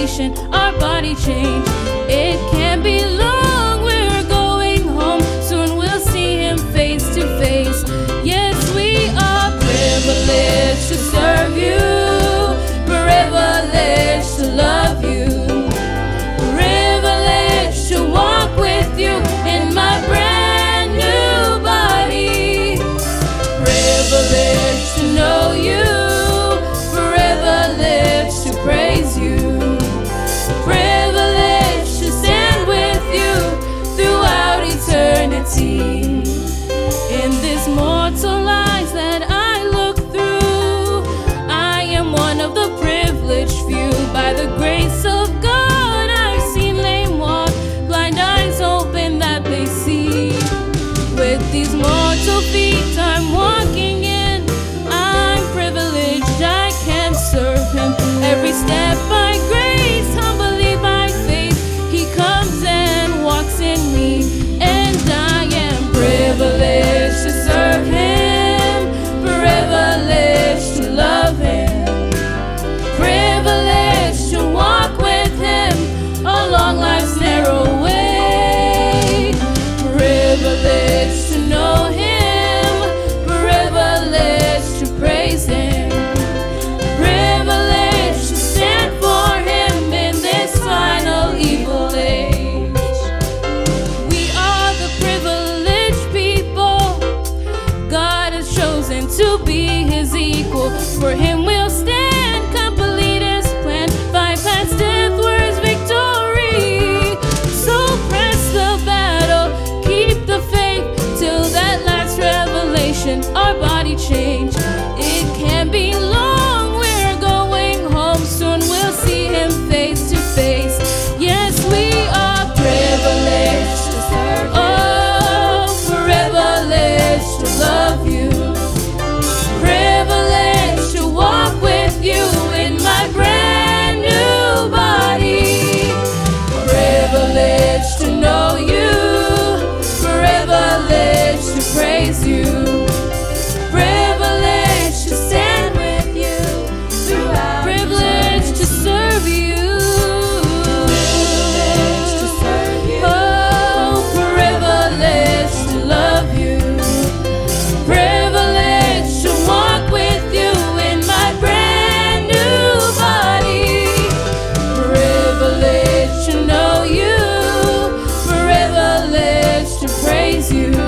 patient, our body change. It can be. these mortal feet I'm walking in. I'm privileged, I can serve Him every step. to be his equal. For him will praise you. Privilege to stand with you Privilege to serve you. Oh, privilege to love you. Privilege to walk with you in my brand new body. Privilege to know you. Privilege to praise you.